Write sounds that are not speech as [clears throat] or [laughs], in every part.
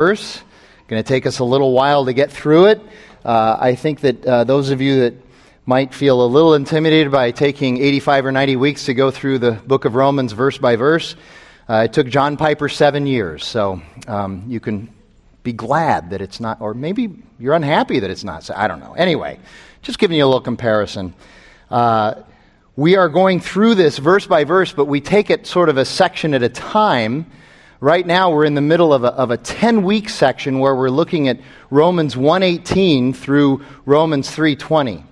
verse. Going to take us a little while to get through it. Uh, I think that uh, those of you that might feel a little intimidated by taking 85 or 90 weeks to go through the book of Romans verse by verse, uh, it took John Piper seven years. So um, you can be glad that it's not, or maybe you're unhappy that it's not. I don't know. Anyway, just giving you a little comparison. Uh, we are going through this verse by verse, but we take it sort of a section at a time Right now, we're in the middle of a, of a 10 week section where we're looking at Romans 118 through Romans 320.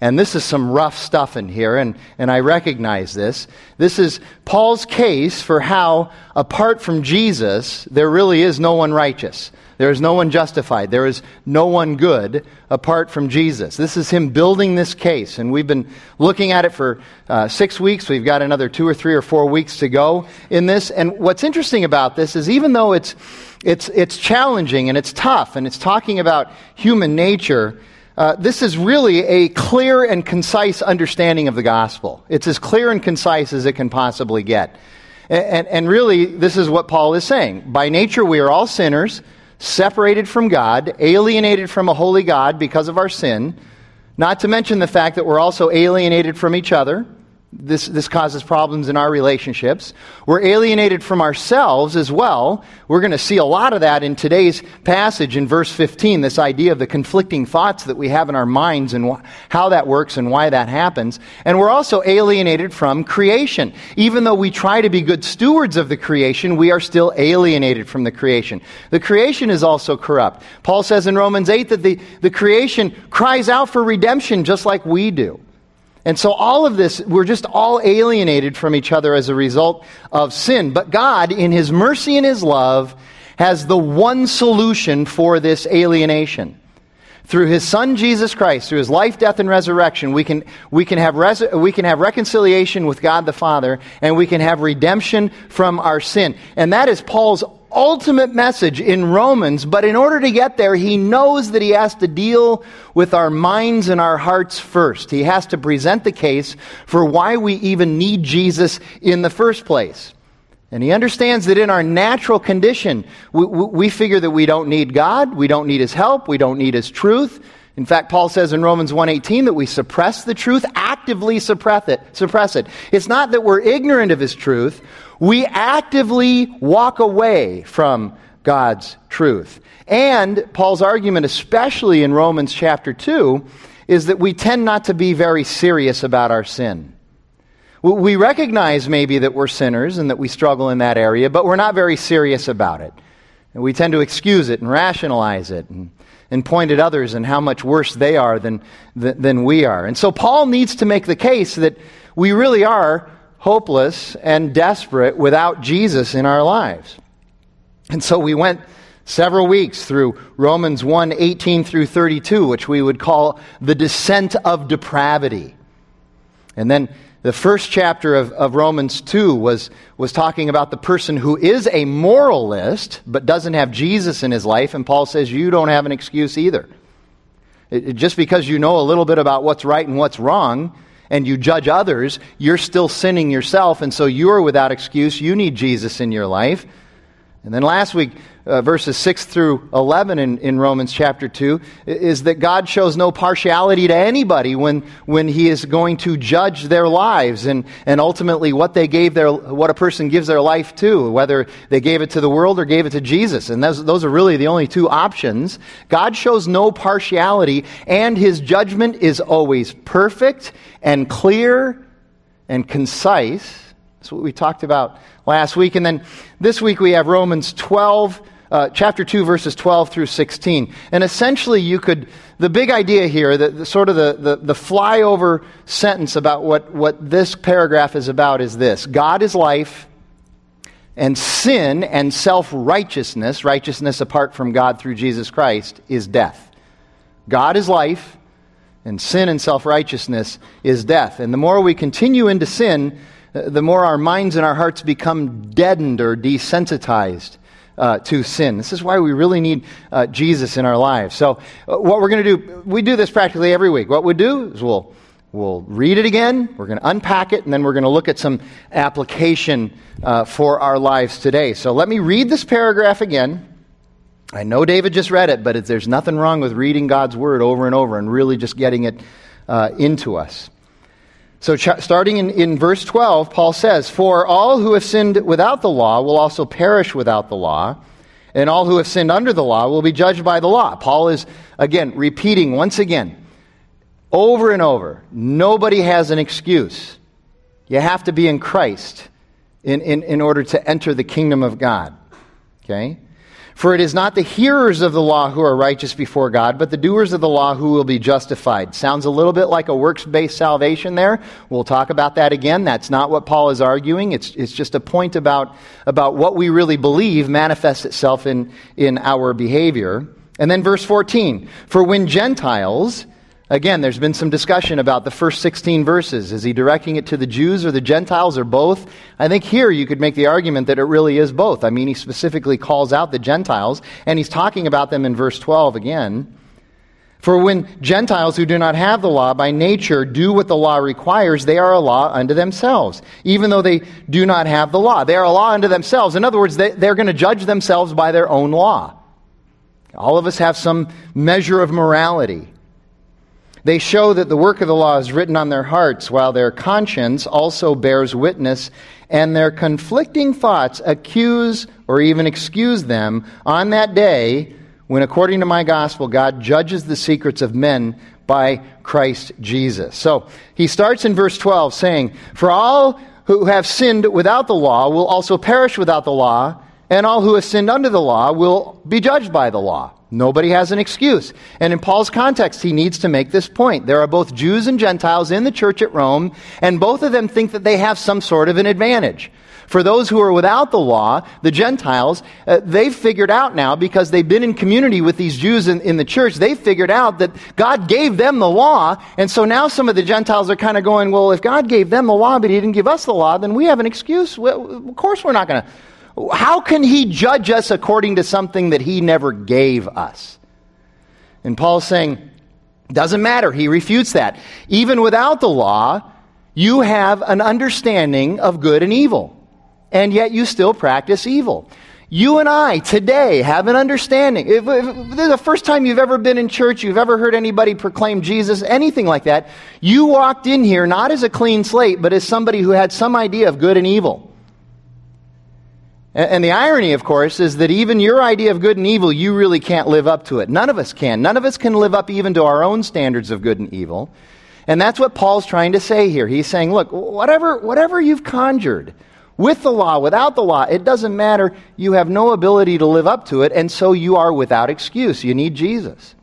And this is some rough stuff in here, and, and I recognize this. This is Paul's case for how, apart from Jesus, there really is no one righteous. There is no one justified. There is no one good apart from Jesus. This is him building this case. And we've been looking at it for uh, six weeks. We've got another two or three or four weeks to go in this. And what's interesting about this is even though it's, it's, it's challenging and it's tough and it's talking about human nature, uh, this is really a clear and concise understanding of the gospel. It's as clear and concise as it can possibly get. And, and, and really, this is what Paul is saying. By nature, we are all sinners separated from God, alienated from a holy God because of our sin, not to mention the fact that we're also alienated from each other this, this causes problems in our relationships. We're alienated from ourselves as well. We're going to see a lot of that in today's passage in verse 15, this idea of the conflicting thoughts that we have in our minds and wh- how that works and why that happens. And we're also alienated from creation. Even though we try to be good stewards of the creation, we are still alienated from the creation. The creation is also corrupt. Paul says in Romans 8 that the, the creation cries out for redemption just like we do. And so, all of this, we're just all alienated from each other as a result of sin. But God, in His mercy and His love, has the one solution for this alienation. Through His Son, Jesus Christ, through His life, death, and resurrection, we can, we can, have, res- we can have reconciliation with God the Father, and we can have redemption from our sin. And that is Paul's ultimate message in Romans, but in order to get there, he knows that he has to deal with our minds and our hearts first. He has to present the case for why we even need Jesus in the first place. And he understands that in our natural condition, we, we, figure that we don't need God, we don't need his help, we don't need his truth. In fact, Paul says in Romans 1:18 that we suppress the truth, actively suppress it, suppress it. It's not that we're ignorant of his truth, we actively walk away from God's truth. And Paul's argument, especially in Romans chapter 2, is that we tend not to be very serious about our sin. We recognize maybe that we're sinners and that we struggle in that area, but we're not very serious about it. And we tend to excuse it and rationalize it and, and point at others and how much worse they are than, than we are. And so Paul needs to make the case that we really are hopeless and desperate without Jesus in our lives. And so we went several weeks through Romans 1 18 through 32, which we would call the descent of depravity. And then the first chapter of, of Romans 2 was, was talking about the person who is a moralist but doesn't have Jesus in his life. And Paul says, You don't have an excuse either. It, just because you know a little bit about what's right and what's wrong and you judge others, you're still sinning yourself, and so you're without excuse. You need Jesus in your life. And then last week, uh, verses 6 through 11 in, in Romans chapter 2, is that God shows no partiality to anybody when, when he is going to judge their lives and, and ultimately what they gave their, what a person gives their life to, whether they gave it to the world or gave it to Jesus. And those, those are really the only two options. God shows no partiality and his judgment is always perfect and clear and concise. That's what we talked about last week. And then this week we have Romans 12 uh, chapter 2, verses 12 through 16. And essentially, you could, the big idea here, the, the sort of the, the, the flyover sentence about what, what this paragraph is about is this God is life, and sin and self righteousness, righteousness apart from God through Jesus Christ, is death. God is life, and sin and self righteousness is death. And the more we continue into sin, uh, the more our minds and our hearts become deadened or desensitized uh, to sin. This is why we really need uh, Jesus in our lives. So, uh, what we're going to do, we do this practically every week. What we do is we'll, we'll read it again, we're going to unpack it, and then we're going to look at some application uh, for our lives today. So, let me read this paragraph again. I know David just read it, but there's nothing wrong with reading God's word over and over and really just getting it uh, into us. So, ch- starting in, in verse 12, Paul says, For all who have sinned without the law will also perish without the law, and all who have sinned under the law will be judged by the law. Paul is, again, repeating once again, over and over, nobody has an excuse. You have to be in Christ in, in, in order to enter the kingdom of God. Okay? For it is not the hearers of the law who are righteous before God, but the doers of the law who will be justified. Sounds a little bit like a works based salvation there. We'll talk about that again. That's not what Paul is arguing. It's, it's just a point about, about what we really believe manifests itself in, in our behavior. And then verse 14 For when Gentiles, Again, there's been some discussion about the first 16 verses. Is he directing it to the Jews or the Gentiles or both? I think here you could make the argument that it really is both. I mean, he specifically calls out the Gentiles, and he's talking about them in verse 12 again. For when Gentiles who do not have the law by nature do what the law requires, they are a law unto themselves, even though they do not have the law. They are a law unto themselves. In other words, they, they're going to judge themselves by their own law. All of us have some measure of morality. They show that the work of the law is written on their hearts, while their conscience also bears witness, and their conflicting thoughts accuse or even excuse them on that day when, according to my gospel, God judges the secrets of men by Christ Jesus. So he starts in verse 12 saying, For all who have sinned without the law will also perish without the law, and all who have sinned under the law will be judged by the law. Nobody has an excuse. And in Paul's context, he needs to make this point. There are both Jews and Gentiles in the church at Rome, and both of them think that they have some sort of an advantage. For those who are without the law, the Gentiles, uh, they've figured out now, because they've been in community with these Jews in, in the church, they've figured out that God gave them the law. And so now some of the Gentiles are kind of going, well, if God gave them the law, but he didn't give us the law, then we have an excuse. Well, of course we're not going to how can he judge us according to something that he never gave us? And Paul's saying, doesn't matter. He refutes that. Even without the law, you have an understanding of good and evil, and yet you still practice evil. You and I today have an understanding. If, if, the first time you've ever been in church, you've ever heard anybody proclaim Jesus, anything like that, you walked in here not as a clean slate, but as somebody who had some idea of good and evil. And the irony, of course, is that even your idea of good and evil, you really can't live up to it. None of us can. None of us can live up even to our own standards of good and evil. And that's what Paul's trying to say here. He's saying, look, whatever, whatever you've conjured, with the law, without the law, it doesn't matter. You have no ability to live up to it, and so you are without excuse. You need Jesus.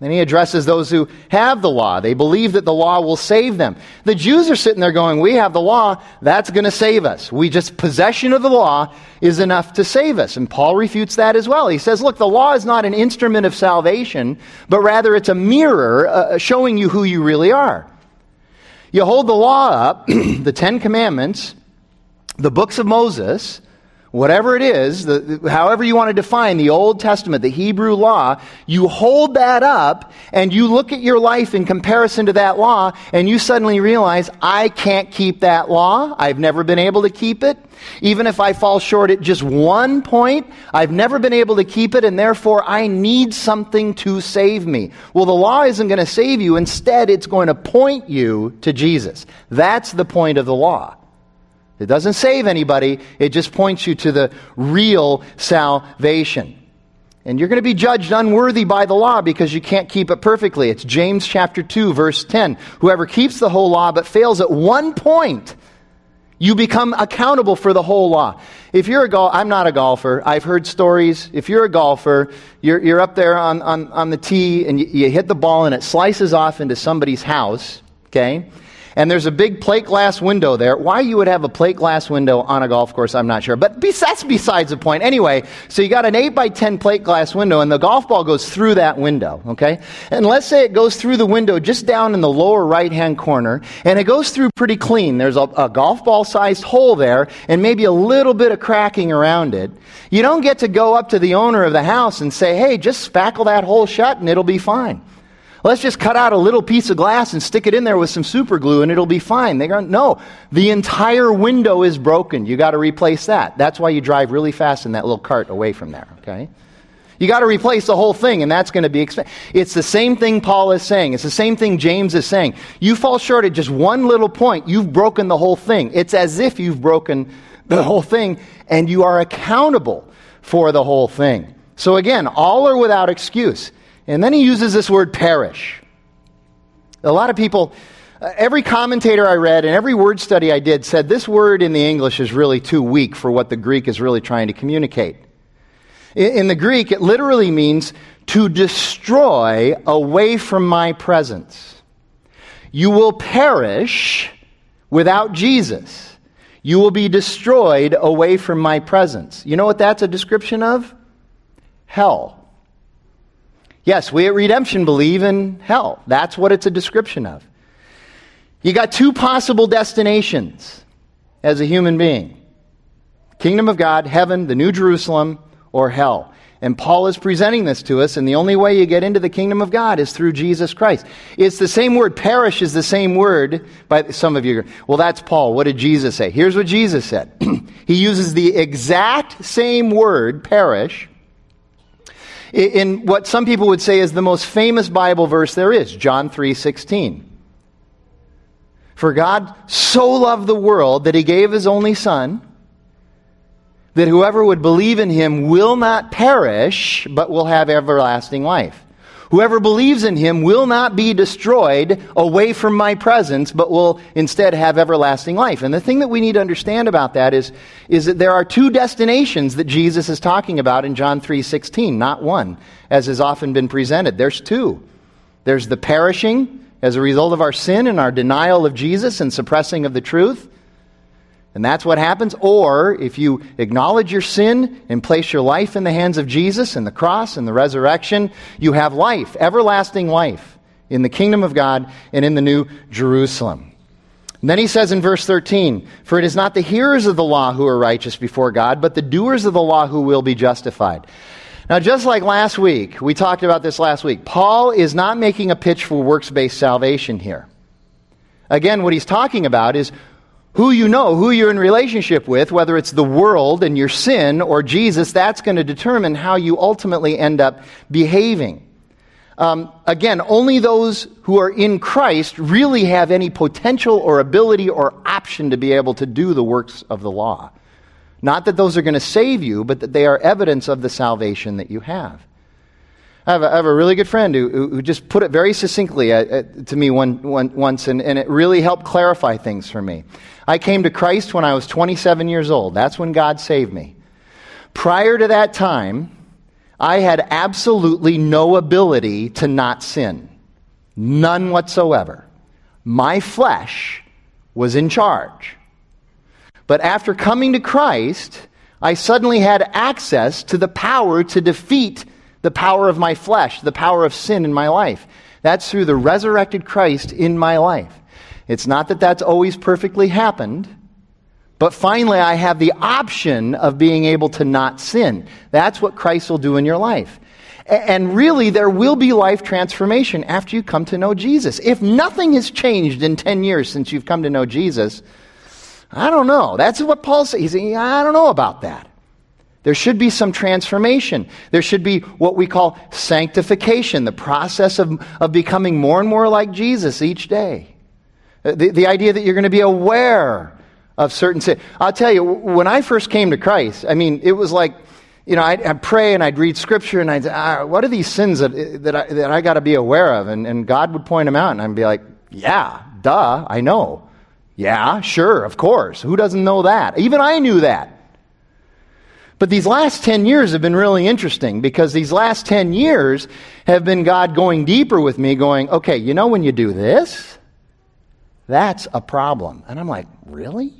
Then he addresses those who have the law. They believe that the law will save them. The Jews are sitting there going, We have the law, that's going to save us. We just, possession of the law is enough to save us. And Paul refutes that as well. He says, Look, the law is not an instrument of salvation, but rather it's a mirror uh, showing you who you really are. You hold the law up, [clears throat] the Ten Commandments, the books of Moses, whatever it is, the, however you want to define the Old Testament, the Hebrew law, you hold that up and you look at your life in comparison to that law and you suddenly realize, I can't keep that law. I've never been able to keep it. Even if I fall short at just one point, I've never been able to keep it and therefore I need something to save me. Well, the law isn't going to save you. Instead, it's going to point you to Jesus. That's the point of the law. It doesn't save anybody, it just points you to the real salvation. And you're going to be judged unworthy by the law because you can't keep it perfectly. It's James chapter 2 verse 10. Whoever keeps the whole law but fails at one point, you become accountable for the whole law. If you're a golf, I'm not a golfer. I've heard stories. If you're a golfer, you're, you're up there on, on, on the tee and you, you hit the ball and it slices off into somebody's house, okay? And there's a big plate glass window there. Why you would have a plate glass window on a golf course, I'm not sure. But that's besides the point. Anyway, so you got an 8 by 10 plate glass window, and the golf ball goes through that window, okay? And let's say it goes through the window just down in the lower right hand corner, and it goes through pretty clean. There's a, a golf ball sized hole there, and maybe a little bit of cracking around it. You don't get to go up to the owner of the house and say, hey, just spackle that hole shut and it'll be fine. Let's just cut out a little piece of glass and stick it in there with some super glue and it'll be fine. They go, no, the entire window is broken. You got to replace that. That's why you drive really fast in that little cart away from there, okay? You got to replace the whole thing, and that's going to be expensive. It's the same thing Paul is saying. It's the same thing James is saying. You fall short at just one little point, you've broken the whole thing. It's as if you've broken the whole thing, and you are accountable for the whole thing. So again, all are without excuse. And then he uses this word perish. A lot of people, uh, every commentator I read and every word study I did said this word in the English is really too weak for what the Greek is really trying to communicate. In the Greek, it literally means to destroy away from my presence. You will perish without Jesus. You will be destroyed away from my presence. You know what that's a description of? Hell. Yes, we at Redemption believe in hell. That's what it's a description of. You got two possible destinations as a human being kingdom of God, heaven, the New Jerusalem, or hell. And Paul is presenting this to us, and the only way you get into the kingdom of God is through Jesus Christ. It's the same word. Perish is the same word. By some of you, well, that's Paul. What did Jesus say? Here's what Jesus said. [clears throat] he uses the exact same word, perish, in what some people would say is the most famous Bible verse there is, John 3:16. For God so loved the world that he gave his only son that whoever would believe in him will not perish, but will have everlasting life. Whoever believes in him will not be destroyed away from my presence, but will instead have everlasting life. And the thing that we need to understand about that is, is that there are two destinations that Jesus is talking about in John 3.16, not one, as has often been presented. There's two. There's the perishing as a result of our sin and our denial of Jesus and suppressing of the truth. And that's what happens. Or if you acknowledge your sin and place your life in the hands of Jesus and the cross and the resurrection, you have life, everlasting life in the kingdom of God and in the new Jerusalem. And then he says in verse 13, For it is not the hearers of the law who are righteous before God, but the doers of the law who will be justified. Now, just like last week, we talked about this last week, Paul is not making a pitch for works based salvation here. Again, what he's talking about is who you know, who you're in relationship with, whether it's the world and your sin or Jesus, that's going to determine how you ultimately end up behaving. Um, again, only those who are in Christ really have any potential or ability or option to be able to do the works of the law. Not that those are going to save you, but that they are evidence of the salvation that you have. I have a, I have a really good friend who, who just put it very succinctly uh, uh, to me one, one, once, and, and it really helped clarify things for me. I came to Christ when I was 27 years old. That's when God saved me. Prior to that time, I had absolutely no ability to not sin. None whatsoever. My flesh was in charge. But after coming to Christ, I suddenly had access to the power to defeat the power of my flesh, the power of sin in my life. That's through the resurrected Christ in my life. It's not that that's always perfectly happened, but finally I have the option of being able to not sin. That's what Christ will do in your life. And really, there will be life transformation after you come to know Jesus. If nothing has changed in 10 years since you've come to know Jesus, I don't know. That's what Paul says. He's I don't know about that. There should be some transformation. There should be what we call sanctification, the process of, of becoming more and more like Jesus each day. Uh, the, the idea that you're going to be aware of certain sin. I'll tell you, when I first came to Christ, I mean, it was like, you know, I'd, I'd pray and I'd read scripture and I'd say, ah, what are these sins that, that I, that I got to be aware of? And, and God would point them out and I'd be like, yeah, duh, I know. Yeah, sure, of course. Who doesn't know that? Even I knew that. But these last 10 years have been really interesting because these last 10 years have been God going deeper with me, going, okay, you know when you do this? That's a problem. And I'm like, really?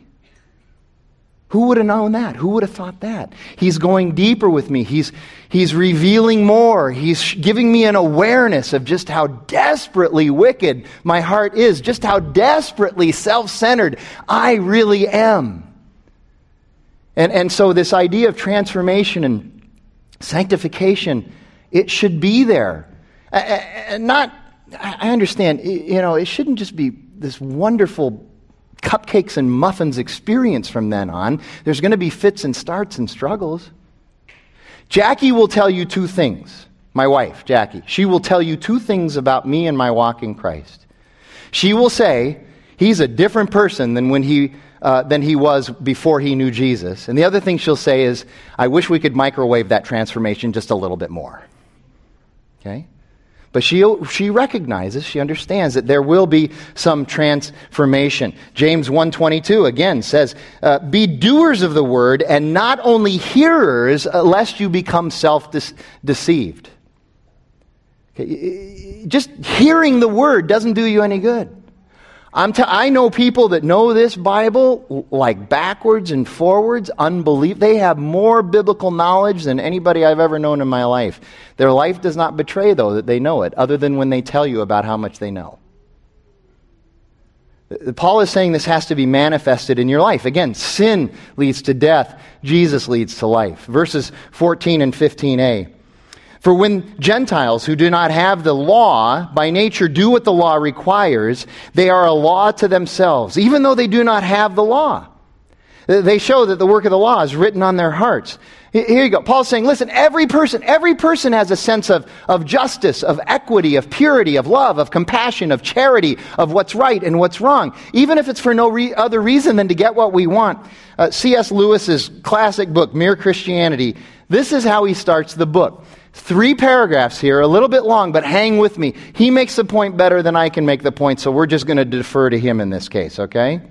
Who would have known that? Who would have thought that? He's going deeper with me. He's, he's revealing more. He's giving me an awareness of just how desperately wicked my heart is, just how desperately self centered I really am. And, and so, this idea of transformation and sanctification, it should be there. And not, I understand, you know, it shouldn't just be this wonderful cupcakes and muffins experience from then on. There's going to be fits and starts and struggles. Jackie will tell you two things. My wife, Jackie, she will tell you two things about me and my walk in Christ. She will say, He's a different person than when he uh, than he was before he knew Jesus. And the other thing she'll say is, I wish we could microwave that transformation just a little bit more. Okay? But she, she recognizes, she understands that there will be some transformation. James 1.22 again says, uh, Be doers of the word and not only hearers, uh, lest you become self-deceived. Okay? Just hearing the word doesn't do you any good. I'm t- I know people that know this Bible like backwards and forwards, unbelief. They have more biblical knowledge than anybody I've ever known in my life. Their life does not betray, though, that they know it, other than when they tell you about how much they know. Paul is saying this has to be manifested in your life. Again, sin leads to death, Jesus leads to life. Verses 14 and 15a. For when Gentiles who do not have the law by nature do what the law requires, they are a law to themselves, even though they do not have the law. They show that the work of the law is written on their hearts. Here you go. Paul's saying, listen, every person, every person has a sense of, of justice, of equity, of purity, of love, of compassion, of charity, of what's right and what's wrong, even if it's for no re- other reason than to get what we want. Uh, C.S. Lewis's classic book, Mere Christianity, this is how he starts the book. Three paragraphs here, a little bit long, but hang with me. He makes the point better than I can make the point, so we're just going to defer to him in this case, okay?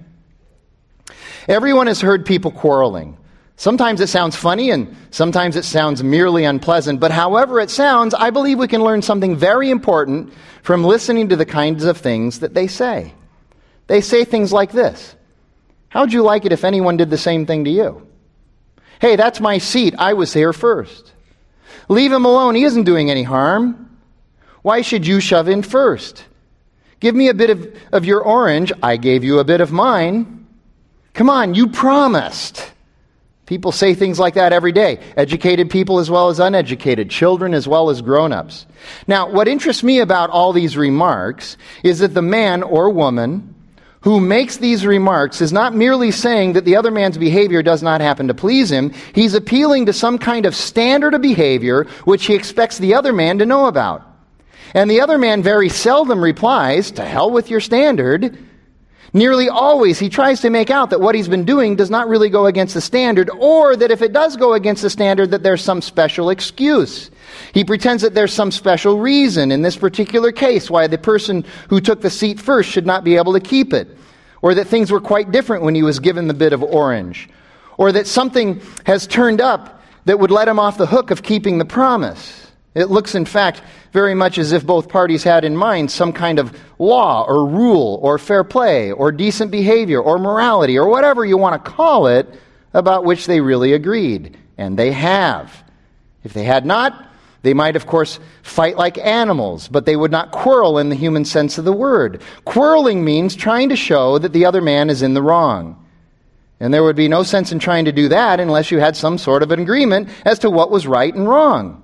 Everyone has heard people quarreling. Sometimes it sounds funny and sometimes it sounds merely unpleasant, but however it sounds, I believe we can learn something very important from listening to the kinds of things that they say. They say things like this How'd you like it if anyone did the same thing to you? Hey, that's my seat. I was here first. Leave him alone. He isn't doing any harm. Why should you shove in first? Give me a bit of, of your orange. I gave you a bit of mine. Come on, you promised. People say things like that every day. Educated people as well as uneducated, children as well as grown ups. Now, what interests me about all these remarks is that the man or woman who makes these remarks is not merely saying that the other man's behavior does not happen to please him, he's appealing to some kind of standard of behavior which he expects the other man to know about. And the other man very seldom replies, To hell with your standard. Nearly always, he tries to make out that what he's been doing does not really go against the standard, or that if it does go against the standard, that there's some special excuse. He pretends that there's some special reason in this particular case why the person who took the seat first should not be able to keep it, or that things were quite different when he was given the bit of orange, or that something has turned up that would let him off the hook of keeping the promise. It looks, in fact, very much as if both parties had in mind some kind of law or rule or fair play or decent behavior or morality or whatever you want to call it about which they really agreed. And they have. If they had not, they might, of course, fight like animals, but they would not quarrel in the human sense of the word. Quarreling means trying to show that the other man is in the wrong. And there would be no sense in trying to do that unless you had some sort of an agreement as to what was right and wrong.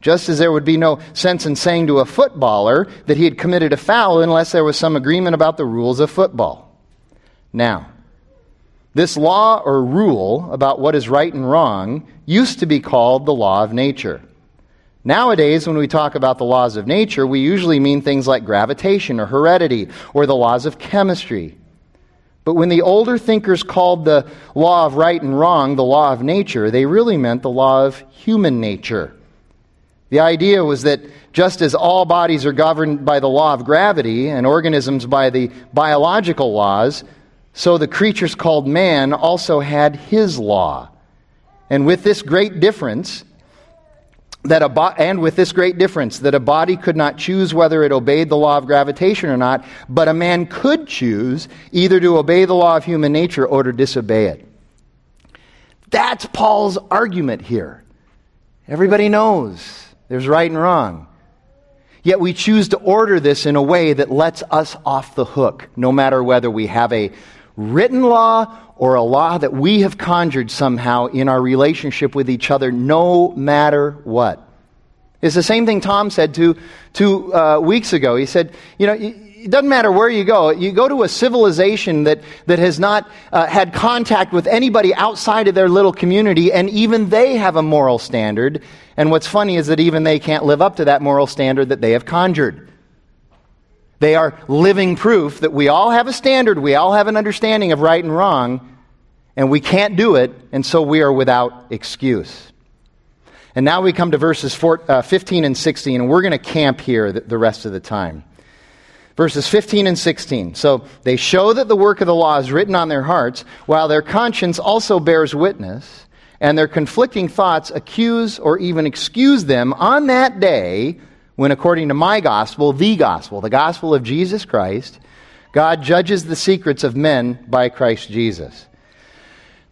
Just as there would be no sense in saying to a footballer that he had committed a foul unless there was some agreement about the rules of football. Now, this law or rule about what is right and wrong used to be called the law of nature. Nowadays, when we talk about the laws of nature, we usually mean things like gravitation or heredity or the laws of chemistry. But when the older thinkers called the law of right and wrong the law of nature, they really meant the law of human nature. The idea was that just as all bodies are governed by the law of gravity and organisms by the biological laws, so the creatures called man also had his law. And with this great difference, that a bo- and with this great difference that a body could not choose whether it obeyed the law of gravitation or not, but a man could choose either to obey the law of human nature or to disobey it. That's Paul's argument here. Everybody knows there's right and wrong. Yet we choose to order this in a way that lets us off the hook, no matter whether we have a written law or a law that we have conjured somehow in our relationship with each other, no matter what. It's the same thing Tom said two, two uh, weeks ago. He said, you know, it doesn't matter where you go. You go to a civilization that, that has not uh, had contact with anybody outside of their little community, and even they have a moral standard. And what's funny is that even they can't live up to that moral standard that they have conjured. They are living proof that we all have a standard, we all have an understanding of right and wrong, and we can't do it, and so we are without excuse. And now we come to verses four, uh, 15 and 16, and we're going to camp here the, the rest of the time. Verses 15 and 16. So they show that the work of the law is written on their hearts, while their conscience also bears witness, and their conflicting thoughts accuse or even excuse them on that day when, according to my gospel, the gospel, the gospel of Jesus Christ, God judges the secrets of men by Christ Jesus.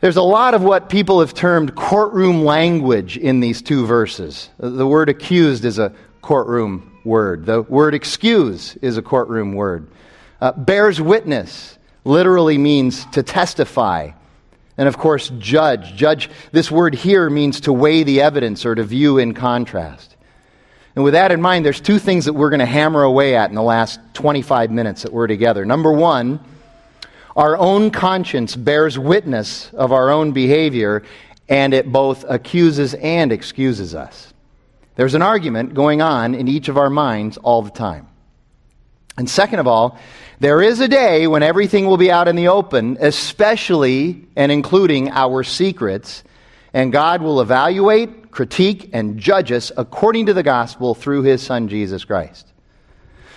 There's a lot of what people have termed courtroom language in these two verses. The word accused is a courtroom word, the word excuse is a courtroom word. Uh, bears witness literally means to testify. And of course, judge. Judge, this word here means to weigh the evidence or to view in contrast. And with that in mind, there's two things that we're going to hammer away at in the last 25 minutes that we're together. Number one, our own conscience bears witness of our own behavior, and it both accuses and excuses us. There's an argument going on in each of our minds all the time. And second of all, there is a day when everything will be out in the open, especially and including our secrets, and God will evaluate, critique, and judge us according to the gospel through his Son, Jesus Christ.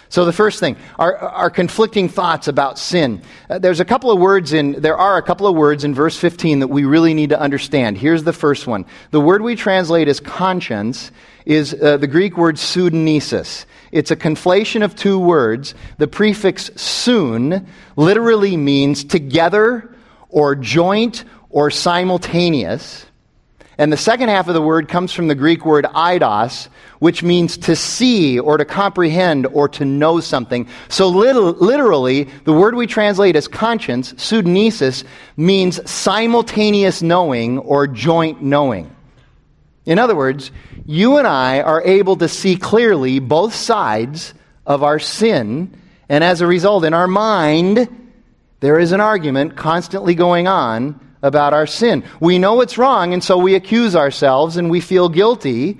So the first thing, our, our conflicting thoughts about sin. Uh, there's a couple of words in, there are a couple of words in verse 15 that we really need to understand. Here's the first one. The word we translate as conscience is uh, the Greek word suneidesis. It's a conflation of two words. The prefix soon literally means together or joint or simultaneous. And the second half of the word comes from the Greek word eidos, which means to see or to comprehend or to know something. So literally, the word we translate as conscience, suneidesis, means simultaneous knowing or joint knowing. In other words, you and I are able to see clearly both sides of our sin, and as a result, in our mind, there is an argument constantly going on about our sin. We know it's wrong, and so we accuse ourselves and we feel guilty.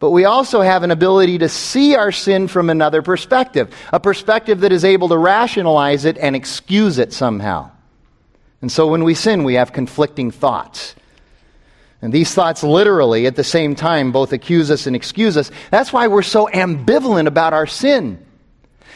But we also have an ability to see our sin from another perspective, a perspective that is able to rationalize it and excuse it somehow. And so when we sin, we have conflicting thoughts. And these thoughts literally, at the same time, both accuse us and excuse us. That's why we're so ambivalent about our sin.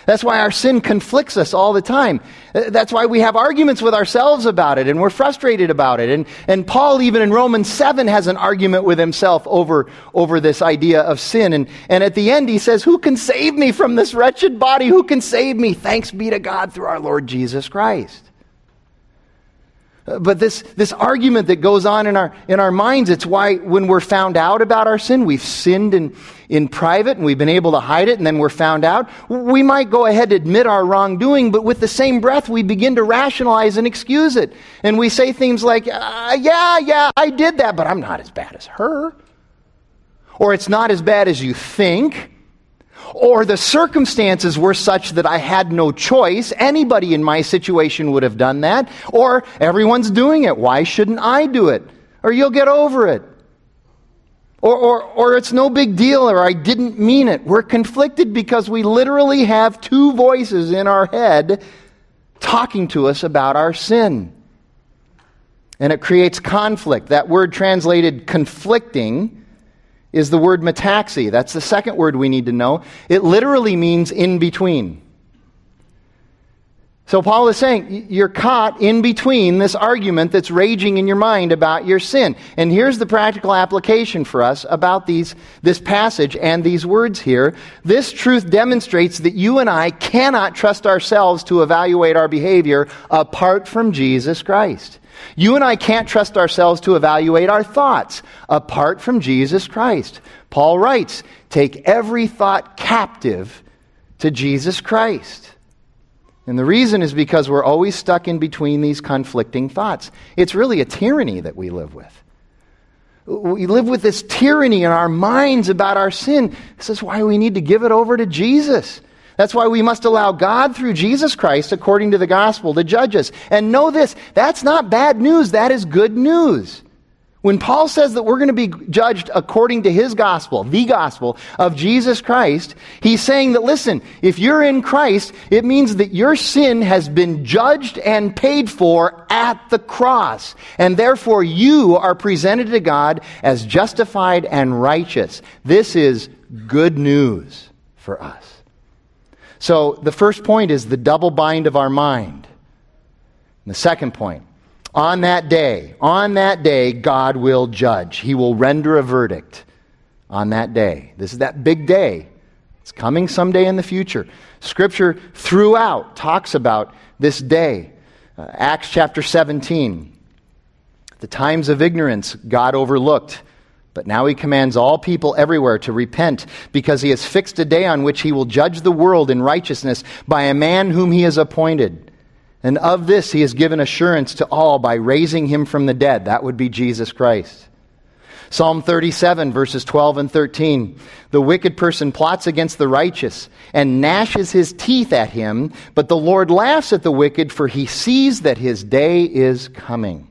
That's why our sin conflicts us all the time. That's why we have arguments with ourselves about it and we're frustrated about it. And, and Paul, even in Romans 7, has an argument with himself over, over this idea of sin. And, and at the end, he says, Who can save me from this wretched body? Who can save me? Thanks be to God through our Lord Jesus Christ. But this, this argument that goes on in our, in our minds, it's why when we're found out about our sin, we've sinned in, in private and we've been able to hide it and then we're found out. We might go ahead and admit our wrongdoing, but with the same breath, we begin to rationalize and excuse it. And we say things like, uh, yeah, yeah, I did that, but I'm not as bad as her. Or it's not as bad as you think or the circumstances were such that I had no choice. Anybody in my situation would have done that. Or everyone's doing it. Why shouldn't I do it? Or you'll get over it. Or, or, or it's no big deal, or I didn't mean it. We're conflicted because we literally have two voices in our head talking to us about our sin. And it creates conflict. That word translated conflicting is the word metaxi. That's the second word we need to know. It literally means in between. So Paul is saying you're caught in between this argument that's raging in your mind about your sin. And here's the practical application for us about these, this passage and these words here. This truth demonstrates that you and I cannot trust ourselves to evaluate our behavior apart from Jesus Christ. You and I can't trust ourselves to evaluate our thoughts apart from Jesus Christ. Paul writes, Take every thought captive to Jesus Christ. And the reason is because we're always stuck in between these conflicting thoughts. It's really a tyranny that we live with. We live with this tyranny in our minds about our sin. This is why we need to give it over to Jesus. That's why we must allow God through Jesus Christ, according to the gospel, to judge us. And know this that's not bad news, that is good news. When Paul says that we're going to be judged according to his gospel, the gospel of Jesus Christ, he's saying that, listen, if you're in Christ, it means that your sin has been judged and paid for at the cross. And therefore, you are presented to God as justified and righteous. This is good news for us. So, the first point is the double bind of our mind. And the second point, on that day, on that day, God will judge. He will render a verdict on that day. This is that big day. It's coming someday in the future. Scripture throughout talks about this day. Uh, Acts chapter 17. The times of ignorance God overlooked, but now he commands all people everywhere to repent because he has fixed a day on which he will judge the world in righteousness by a man whom he has appointed. And of this he has given assurance to all by raising him from the dead. That would be Jesus Christ. Psalm 37, verses 12 and 13. The wicked person plots against the righteous and gnashes his teeth at him, but the Lord laughs at the wicked, for he sees that his day is coming.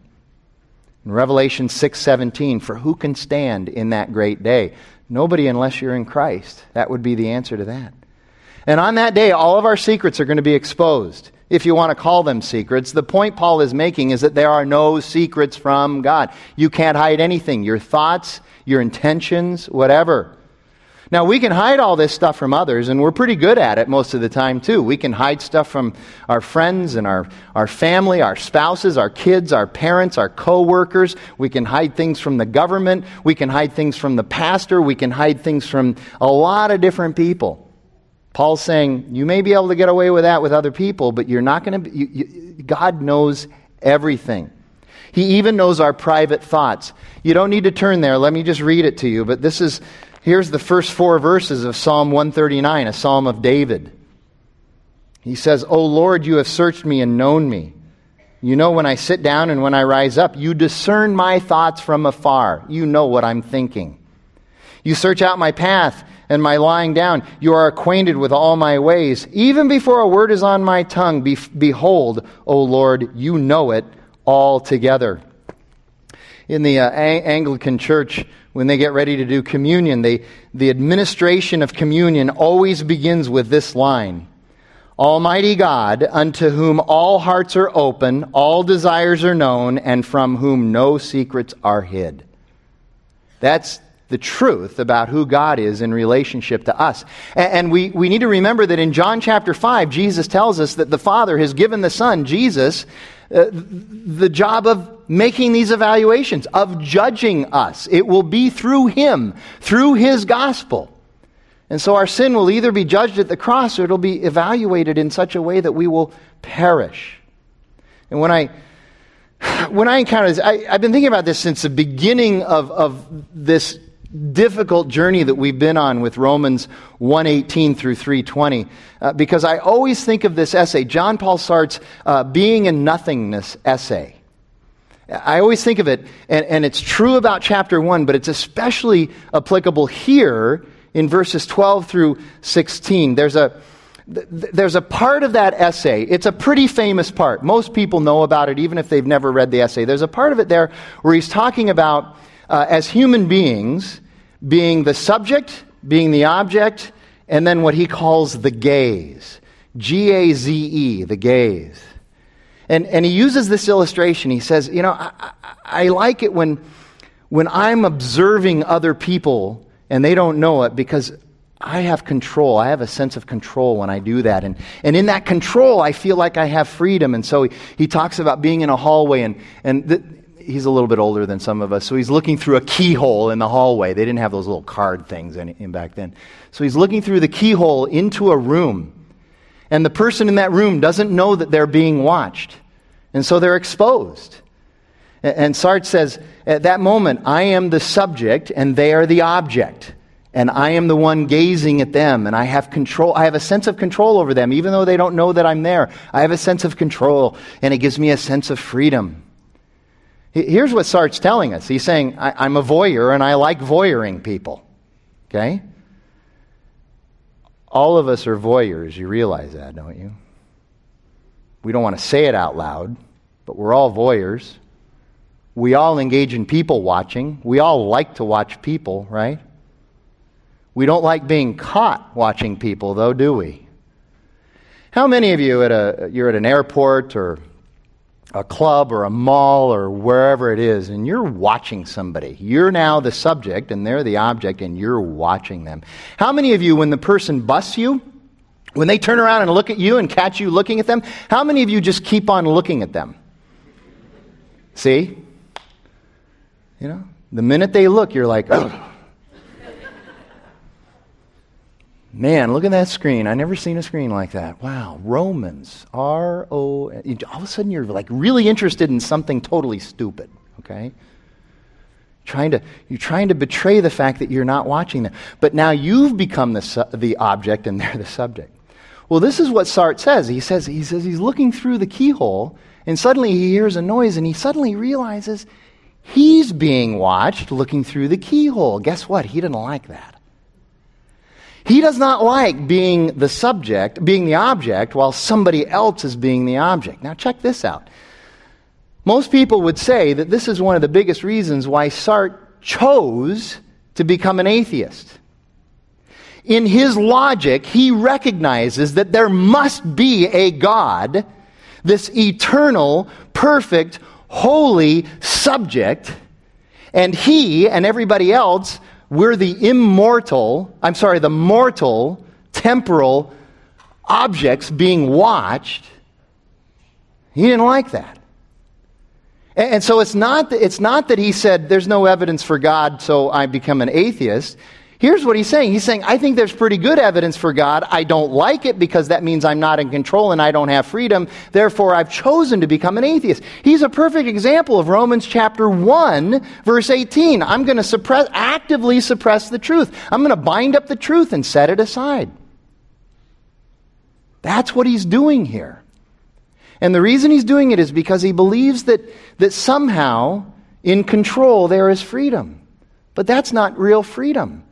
In Revelation 6:17, for who can stand in that great day? Nobody unless you're in Christ. That would be the answer to that. And on that day, all of our secrets are going to be exposed if you want to call them secrets. The point Paul is making is that there are no secrets from God. You can't hide anything your thoughts, your intentions, whatever. Now, we can hide all this stuff from others, and we're pretty good at it most of the time, too. We can hide stuff from our friends and our, our family, our spouses, our kids, our parents, our coworkers. We can hide things from the government. We can hide things from the pastor. We can hide things from a lot of different people. Paul's saying, you may be able to get away with that with other people, but you're not going to. God knows everything. He even knows our private thoughts. You don't need to turn there. Let me just read it to you. But this is, here's the first four verses of Psalm 139, a psalm of David. He says, O Lord, you have searched me and known me. You know when I sit down and when I rise up. You discern my thoughts from afar. You know what I'm thinking. You search out my path and my lying down. You are acquainted with all my ways. Even before a word is on my tongue, be- behold, O Lord, you know it altogether. In the uh, a- Anglican Church, when they get ready to do communion, they, the administration of communion always begins with this line Almighty God, unto whom all hearts are open, all desires are known, and from whom no secrets are hid. That's the truth about who God is in relationship to us. And we, we need to remember that in John chapter 5, Jesus tells us that the Father has given the Son, Jesus, uh, the job of making these evaluations, of judging us. It will be through Him, through His gospel. And so our sin will either be judged at the cross or it'll be evaluated in such a way that we will perish. And when I [sighs] when I encounter this, I, have been thinking about this since the beginning of, of this difficult journey that we've been on with Romans 118 through 320 uh, because I always think of this essay, John Paul Sartre's uh, Being and Nothingness essay. I always think of it, and, and it's true about chapter 1, but it's especially applicable here in verses 12 through 16. There's a, there's a part of that essay, it's a pretty famous part. Most people know about it, even if they've never read the essay. There's a part of it there where he's talking about, uh, as human beings, being the subject, being the object, and then what he calls the gaze. G A Z E, the gaze. And, and he uses this illustration. He says, You know, I, I, like it when, when I'm observing other people and they don't know it because I have control. I have a sense of control when I do that. And, and in that control, I feel like I have freedom. And so he, he talks about being in a hallway and, and he's a little bit older than some of us, so he's looking through a keyhole in the hallway. They didn't have those little card things in, in back then. So he's looking through the keyhole into a room. And the person in that room doesn't know that they're being watched. And so they're exposed. And Sartre says, at that moment, I am the subject and they are the object. And I am the one gazing at them, and I have control. I have a sense of control over them, even though they don't know that I'm there. I have a sense of control, and it gives me a sense of freedom. Here's what Sartre's telling us. He's saying, I, am a voyeur and I like voyeuring people. Okay? All of us are voyeurs. You realize that, don't you? We don't want to say it out loud, but we're all voyeurs. We all engage in people watching. We all like to watch people, right? We don't like being caught watching people, though, do we? How many of you at a you're at an airport or a club or a mall or wherever it is and you're watching somebody. You're now the subject and they're the object and you're watching them. How many of you when the person busts you, when they turn around and look at you and catch you looking at them, how many of you just keep on looking at them? See? You know, the minute they look, you're like, oh. Man, look at that screen. I never seen a screen like that. Wow, Romans, R O. All of a sudden, you're like really interested in something totally stupid. Okay, trying to you're trying to betray the fact that you're not watching them, but now you've become the su- the object and [laughs] they're the subject. Well, this is what Sartre says. He says he says he's looking through the keyhole, and suddenly he hears a noise, and he suddenly realizes he's being watched looking through the keyhole. Guess what? He didn't like that. He does not like being the subject, being the object, while somebody else is being the object. Now, check this out. Most people would say that this is one of the biggest reasons why Sartre chose to become an atheist. In his logic, he recognizes that there must be a God, this eternal, perfect, holy subject, and he and everybody else we're the immortal, I'm sorry, the mortal, temporal objects being watched. He didn't like that. And, so it's not, it's not that he said, there's no evidence for God, so I become an atheist. Here's what he's saying. He's saying, I think there's pretty good evidence for God. I don't like it because that means I'm not in control and I don't have freedom. Therefore, I've chosen to become an atheist. He's a perfect example of Romans chapter 1, verse 18. I'm going to suppress, actively suppress the truth. I'm going to bind up the truth and set it aside. That's what he's doing here. And the reason he's doing it is because he believes that, that somehow in control there is freedom. But that's not real freedom.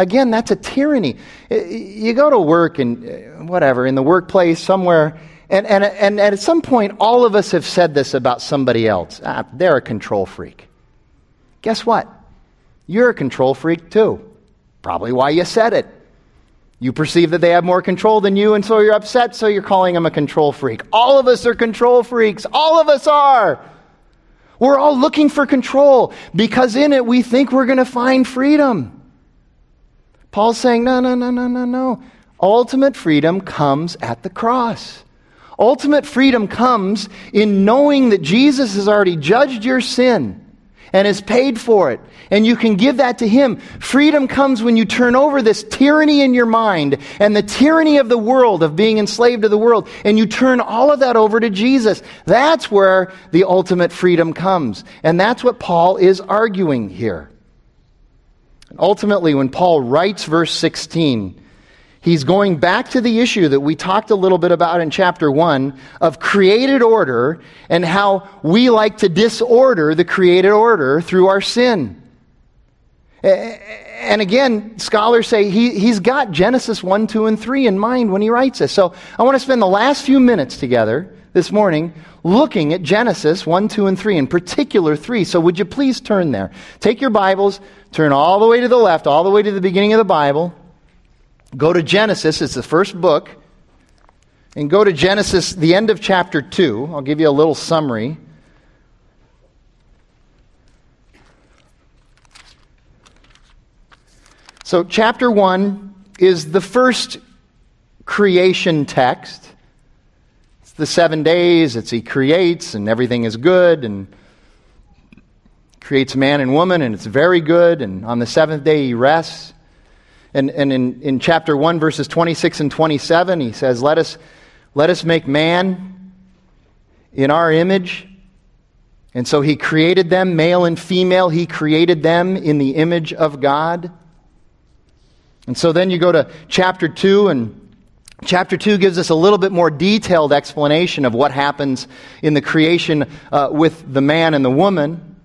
Again, that's a tyranny. You go to work and uh, whatever, in the workplace, somewhere, and, and, and at some point, all of us have said this about somebody else. Ah, they're a control freak. Guess what? You're a control freak too. Probably why you said it. You perceive that they have more control than you, and so you're upset, so you're calling them a control freak. All of us are control freaks. All of us are. We're all looking for control because in it we think we're going to find freedom. Paul's saying, no, no, no, no, no, no. Ultimate freedom comes at the cross. Ultimate freedom comes in knowing that Jesus has already judged your sin and has paid for it. And you can give that to Him. Freedom comes when you turn over this tyranny in your mind and the tyranny of the world, of being enslaved to the world, and you turn all of that over to Jesus. That's where the ultimate freedom comes. And that's what Paul is arguing here. Ultimately, when Paul writes verse 16, he's going back to the issue that we talked a little bit about in chapter 1 of created order and how we like to disorder the created order through our sin. And again, scholars say he, he's got Genesis 1, 2, and 3 in mind when he writes this. So I want to spend the last few minutes together this morning looking at Genesis 1, 2, and 3, in particular 3. So would you please turn there? Take your Bibles, turn all the way to the left, all the way to the beginning of the Bible. Go to Genesis, it's the first book. And go to Genesis, the end of chapter 2. I'll give you a little summary. So, chapter 1 is the first creation text the seven days. It's he creates and everything is good and creates man and woman and it's very good. And on the seventh day he rests. And, and in, in chapter 1, verses 26 and 27, he says, let us, let us make man in our image. And so he created them, male and female. He created them in the image of God. And so then you go to chapter 2 and Chapter 2 gives us a little bit more detailed explanation of what happens in the creation uh, with the man and the woman.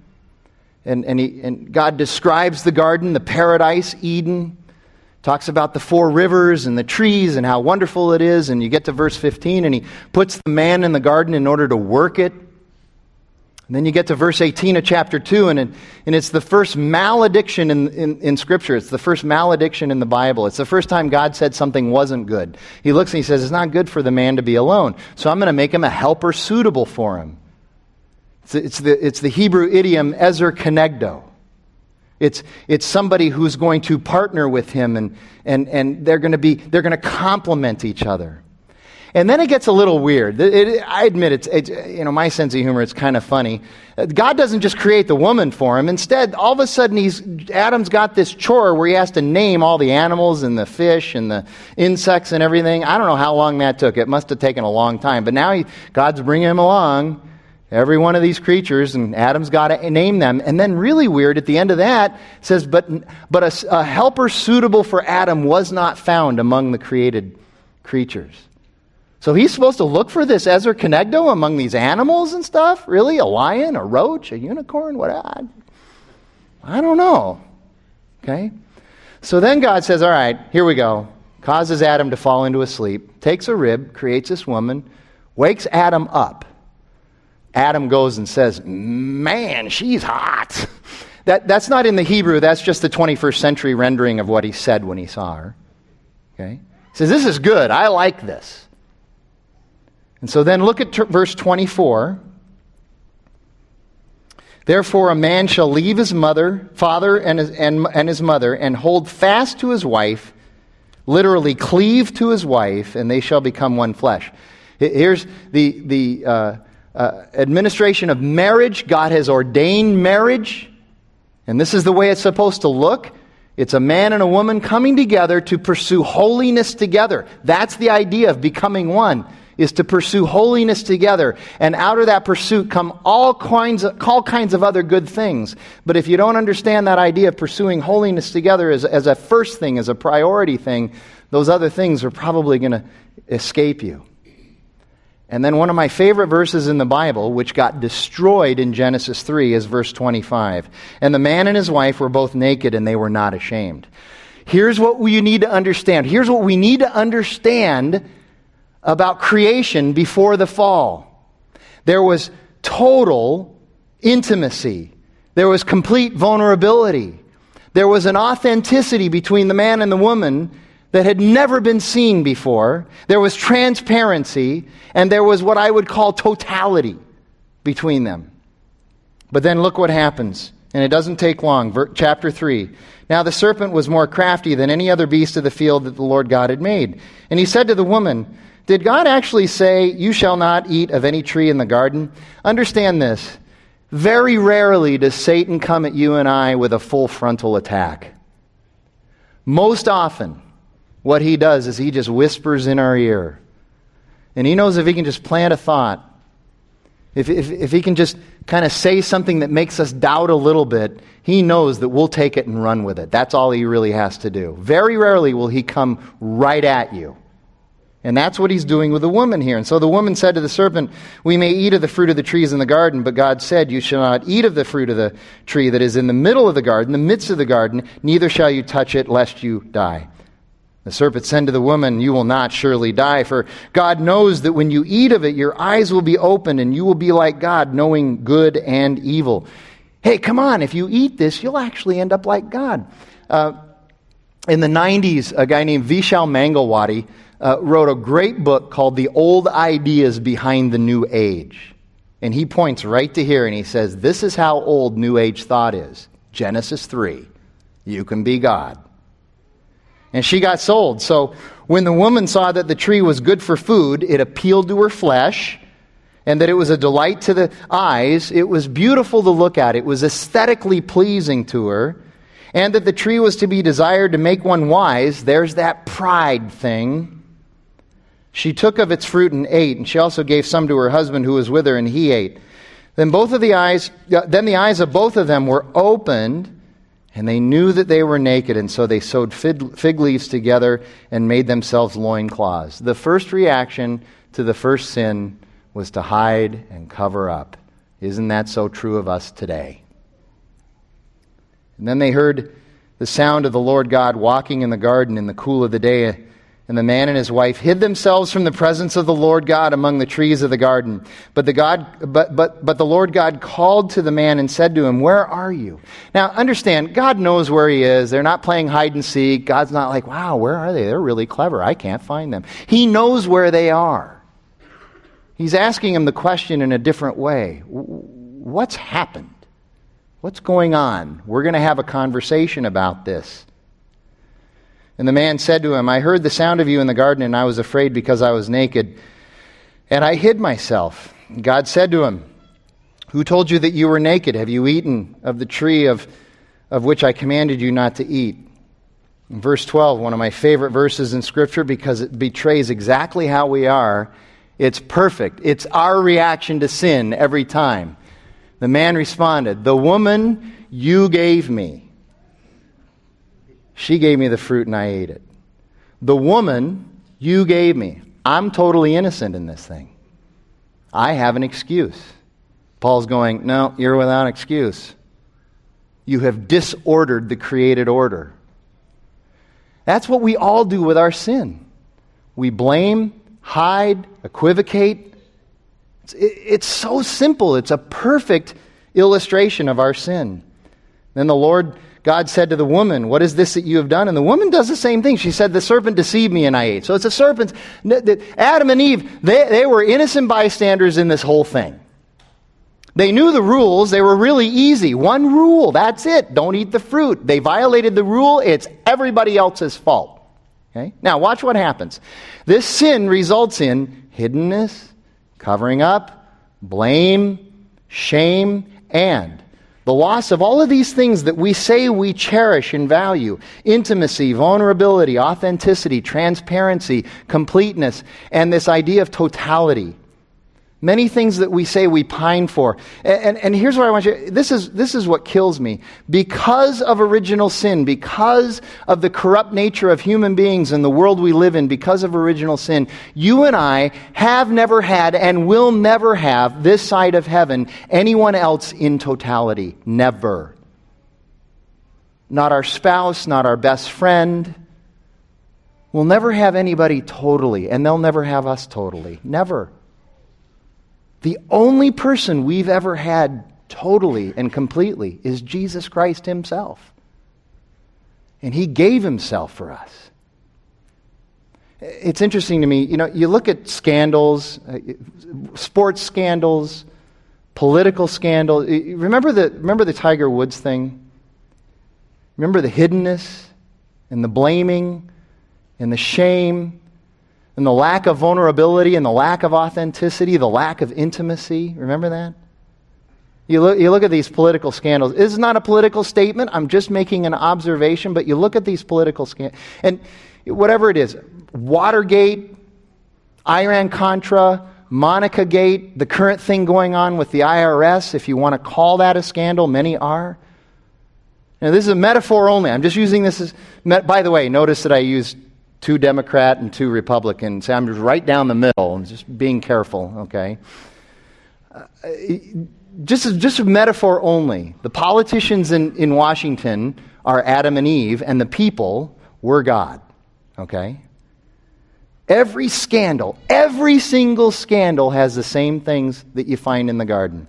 And, and, he, and God describes the garden, the paradise, Eden, talks about the four rivers and the trees and how wonderful it is. And you get to verse 15, and he puts the man in the garden in order to work it. And then you get to verse 18 of chapter 2, and, and it's the first malediction in, in, in, Scripture. It's the first malediction in the Bible. It's the first time God said something wasn't good. He looks and he says, It's not good for the man to be alone, so I'm going to make him a helper suitable for him. It's, it's, the, it's the Hebrew idiom ezer kenegdo. It's, it's somebody who's going to partner with him, and, and, and they're going to be, they're going to complement each other. And then it gets a little weird. It, it, I admit, it's, you know, my sense of humor, it's kind of funny. God doesn't just create the woman for him. Instead, all of a sudden, he's, Adam's got this chore where he has to name all the animals and the fish and the insects and everything. I don't know how long that took. It must have taken a long time. But now he, God's bringing him along, every one of these creatures, and Adam's got to name them. And then, really weird, at the end of that, says, But, but a, a helper suitable for Adam was not found among the created creatures. So he's supposed to look for this Ezer Kenegdo among these animals and stuff? Really? A lion, a roach, a unicorn? What? I, I don't know. Okay? So then God says, All right, here we go. Causes Adam to fall into a sleep, takes a rib, creates this woman, wakes Adam up. Adam goes and says, Man, she's hot. That, that's not in the Hebrew, that's just the 21st century rendering of what he said when he saw her. Okay? He says, This is good. I like this. And so then look at t- verse 24. Therefore, a man shall leave his mother, father, and his, and, and his mother, and hold fast to his wife, literally cleave to his wife, and they shall become one flesh. Here's the, the uh, uh, administration of marriage. God has ordained marriage, and this is the way it's supposed to look. It's a man and a woman coming together to pursue holiness together. That's the idea of becoming one is to pursue holiness together. And out of that pursuit come all kinds of, all kinds of other good things. But if you don't understand that idea of pursuing holiness together as, as a first thing, as a priority thing, those other things are probably going to escape you. And then one of my favorite verses in the Bible, which got destroyed in Genesis 3, is verse 25. And the man and his wife were both naked and they were not ashamed. Here's what we need to understand. Here's what we need to understand about creation before the fall. There was total intimacy, there was complete vulnerability, there was an authenticity between the man and the woman that had never been seen before. There was transparency, and there was what I would call totality between them. But then look what happens. And it doesn't take long. Chapter 3. Now the serpent was more crafty than any other beast of the field that the Lord God had made. And he said to the woman, did God actually say, You shall not eat of any tree in the garden? Understand this. Very rarely does Satan come at you and I with a full frontal attack. Most often, what he does is he just whispers in our ear. And he knows if he can just plant a thought, if, if, if he can just kind of say something that makes us doubt a little bit, he knows that we'll take it and run with it. That's all he really has to do. Very rarely will he come right at you. And that's what he's doing with the woman here. And so the woman said to the serpent, We may eat of the fruit of the trees in the garden, but God said, You shall not eat of the fruit of the tree that is in the middle of the garden, the midst of the garden, neither shall you touch it, lest you die. The serpent said to the woman, You will not surely die, for God knows that when you eat of it, your eyes will be opened, and you will be like God, knowing good and evil. Hey, come on, if you eat this, you'll actually end up like God. Uh, in the 90s, a guy named Vishal Mangalwadi uh, wrote a great book called The Old Ideas Behind the New Age. And he points right to here and he says, This is how old New Age thought is Genesis 3. You can be God. And she got sold. So when the woman saw that the tree was good for food, it appealed to her flesh, and that it was a delight to the eyes. It was beautiful to look at, it was aesthetically pleasing to her. And that the tree was to be desired to make one wise. There's that pride thing. She took of its fruit and ate, and she also gave some to her husband who was with her, and he ate. Then both of the eyes, uh, then the eyes of both of them were opened, And they knew that they were naked, and so they sewed fig leaves together and made themselves loincloths. The first reaction to the first sin was to hide and cover up. Isn't that so true of us today? And then they heard the sound of the Lord God walking in the garden in the cool of the day and the man and his wife hid themselves from the presence of the Lord God among the trees of the garden. But the, God, but, but, but the Lord God called to the man and said to him, Where are you? Now, understand, God knows where he is. They're not playing hide and seek. God's not like, Wow, where are they? They're really clever. I can't find them. He knows where they are. He's asking him the question in a different way What's happened? What's going on? We're going to have a conversation about this. And the man said to him, I heard the sound of you in the garden, and I was afraid because I was naked, and I hid myself. God said to him, Who told you that you were naked? Have you eaten of the tree of, of which I commanded you not to eat? In verse 12, one of my favorite verses in Scripture because it betrays exactly how we are. It's perfect. It's our reaction to sin every time. The man responded, The woman you gave me she gave me the fruit and I ate it. The woman you gave me, I'm totally innocent in this thing. I have an excuse. Paul's going, No, you're without excuse. You have disordered the created order. That's what we all do with our sin. We blame, hide, equivocate. It's, it's so simple. It's a perfect illustration of our sin. Then the Lord God said to the woman, What is this that you have done? And the woman does the same thing. She said, The serpent deceived me and I ate. So it's a serpent. Adam and Eve, they, they were innocent bystanders in this whole thing. They knew the rules. They were really easy. One rule, that's it. Don't eat the fruit. They violated the rule. It's everybody else's fault. Okay? Now, watch what happens. This sin results in hiddenness, covering up, blame, shame, and the loss of all of these things that we say we cherish and value intimacy, vulnerability, authenticity, transparency, completeness, and this idea of totality. Many things that we say we pine for. And, and, and, here's what I want you this is, this is what kills me. Because of original sin, because of the corrupt nature of human beings and the world we live in, because of original sin, you and I have never had and will never have this side of heaven anyone else in totality. Never. Not our spouse, not our best friend. We'll never have anybody totally, and they'll never have us totally. Never. The only person we've ever had totally and completely is Jesus Christ Himself. And He gave Himself for us. It's interesting to me, you know, you look at scandals, uh, sports scandals, political scandals. Remember the, remember the Tiger Woods thing? Remember the hiddenness and the blaming and the shame and the lack of vulnerability and the lack of authenticity, the lack of intimacy. Remember that? You look, you look at these political scandals. This is not a political statement. I'm just making an observation, but you look at these political scandals. And whatever it is Watergate, Iran Contra, Monica Gate, the current thing going on with the IRS, if you want to call that a scandal, many are. Now, this is a metaphor only. I'm just using this as. By the way, notice that I used two Democrat and two Republican. So I'm just right down the middle and just being careful, okay? Uh, just, just a metaphor only. The politicians in, in Washington are Adam and Eve, and the people were God, okay? Every scandal, every single scandal has the same things that you find in the garden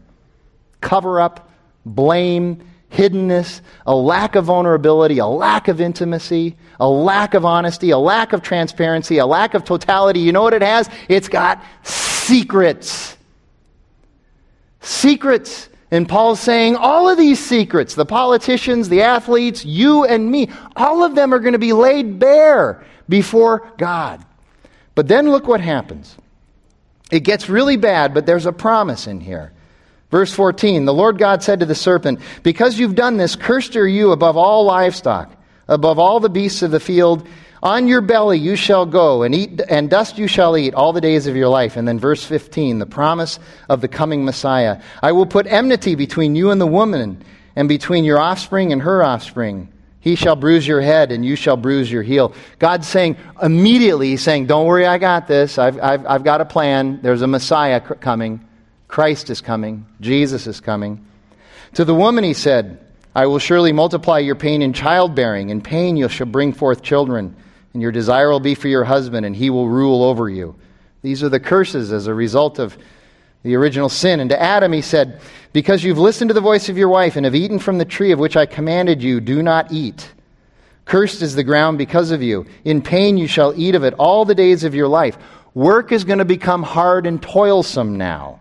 cover up, blame, hiddenness, a lack of vulnerability, a lack of intimacy, a lack of honesty, a lack of transparency, a lack of totality. You know what it has? It's got secrets. Secrets. And Paul's saying all of these secrets, the politicians, the athletes, you and me, all of them are going to be laid bare before God. But then look what happens. It gets really bad, but there's a promise in here. Verse 14 The Lord God said to the serpent, Because you've done this, cursed are you above all livestock, above all the beasts of the field. On your belly you shall go, and eat, and dust you shall eat all the days of your life. And then verse 15, the promise of the coming Messiah. I will put enmity between you and the woman, and between your offspring and her offspring. He shall bruise your head, and you shall bruise your heel. God's saying, immediately, He's saying, Don't worry, I got this. I've, I've, I've got a plan. There's a Messiah coming. Christ is coming. Jesus is coming. To the woman, He said, I will surely multiply your pain in childbearing. In pain you shall bring forth children, and your desire will be for your husband, and he will rule over you. These are the curses as a result of the original sin. And to Adam he said, Because you've listened to the voice of your wife and have eaten from the tree of which I commanded you, do not eat. Cursed is the ground because of you. In pain you shall eat of it all the days of your life. Work is going to become hard and toilsome now.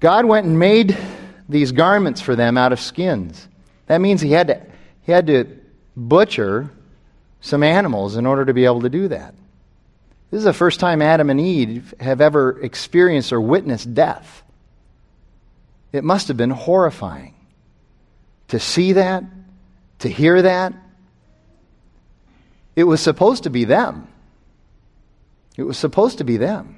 God went and made these garments for them out of skins. That means he had to, he had to butcher some animals in order to be able to do that. This is the first time Adam and Eve have ever experienced or witnessed death. It must have been horrifying to see that, to hear that. It was supposed to be them. It was supposed to be them.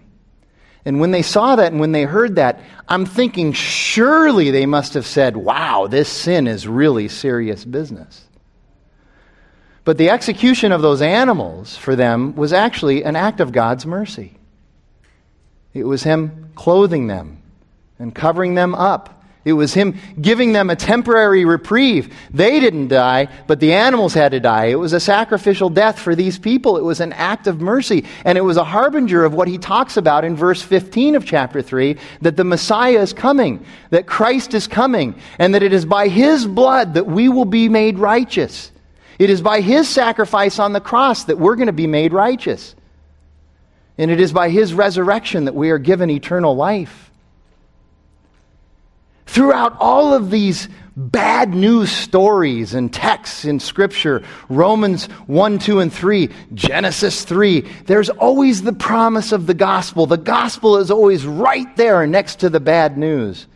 And when they saw that and when they heard that, I'm thinking surely they must have said, wow, this sin is really serious business. But the execution of those animals for them was actually an act of God's mercy. It was Him clothing them and covering them up. It was Him giving them a temporary reprieve. They didn't die, but the animals had to die. It was a sacrificial death for these people. It was an act of mercy. And it was a harbinger of what He talks about in verse 15 of chapter 3 that the Messiah is coming, that Christ is coming, and that it is by His blood that we will be made righteous. It is by his sacrifice on the cross that we're going to be made righteous. And it is by his resurrection that we are given eternal life. Throughout all of these bad news stories and texts in Scripture Romans 1, 2, and 3, Genesis 3 there's always the promise of the gospel. The gospel is always right there next to the bad news.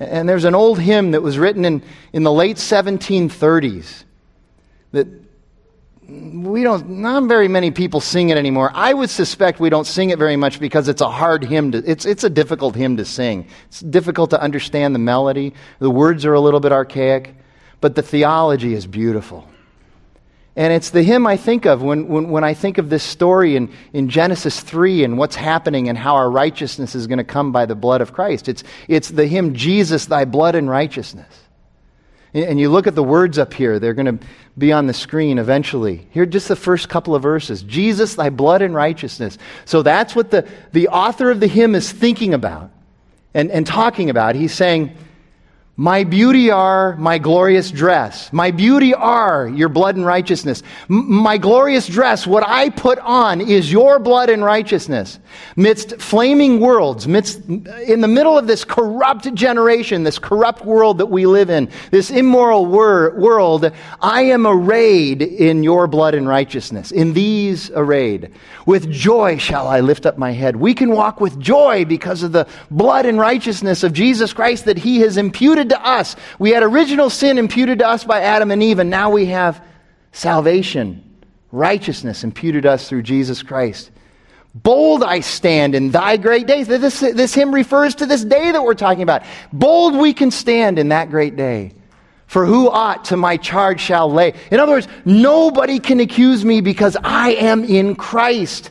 And there's an old hymn that was written in, in the late 1730s that we don't, not very many people sing it anymore. I would suspect we don't sing it very much because it's a hard hymn to, it's, it's a difficult hymn to sing. It's difficult to understand the melody. The words are a little bit archaic, but the theology is beautiful. And it's the hymn I think of when, when, when I think of this story in, in Genesis 3 and what's happening and how our righteousness is going to come by the blood of Christ. It's, it's the hymn, Jesus, thy blood and righteousness. And, you look at the words up here, they're going to be on the screen eventually. Here, just the first couple of verses Jesus, thy blood and righteousness. So that's what the, the author of the hymn is thinking about and, and talking about. He's saying, my beauty are my glorious dress. My beauty are your blood and righteousness. M- my glorious dress, what I put on, is your blood and righteousness. Midst flaming worlds, midst, in the middle of this corrupt generation, this corrupt world that we live in, this immoral wor- world, I am arrayed in your blood and righteousness. In these arrayed. With joy shall I lift up my head. We can walk with joy because of the blood and righteousness of Jesus Christ that he has imputed imputed to us. We had original sin imputed to us by Adam and Eve, and now we have salvation, righteousness imputed to us through Jesus Christ. Bold I stand in thy great days. This, this hymn refers to this day that we're talking about. Bold we can stand in that great day. For who aught to my charge shall lay? In other words, nobody can accuse me because I am in Christ.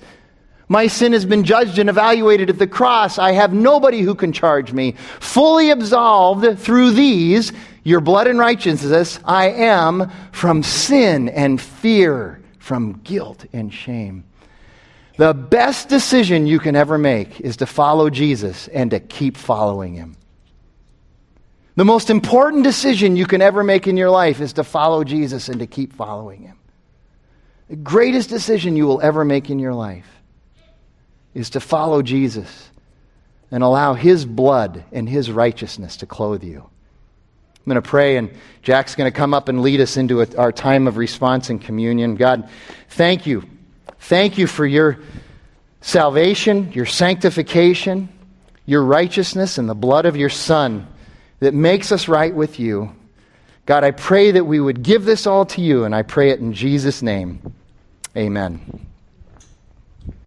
My sin has been judged and evaluated at the cross. I have nobody who can charge me. Fully absolved through these, your blood and righteousness, I am from sin and fear, from guilt and shame. The best decision you can ever make is to follow Jesus and to keep following him. The most important decision you can ever make in your life is to follow Jesus and to keep following him. The greatest decision you will ever make in your life is to follow Jesus and allow His blood and His righteousness to clothe you. I'm going to pray, and Jack's going to come up and lead us into our time of response and communion. God, thank you. Thank you for your salvation, your sanctification, your righteousness, and the blood of your Son that makes us right with you. God, I pray that we would give this all to you, and I pray it in Jesus' name. Amen.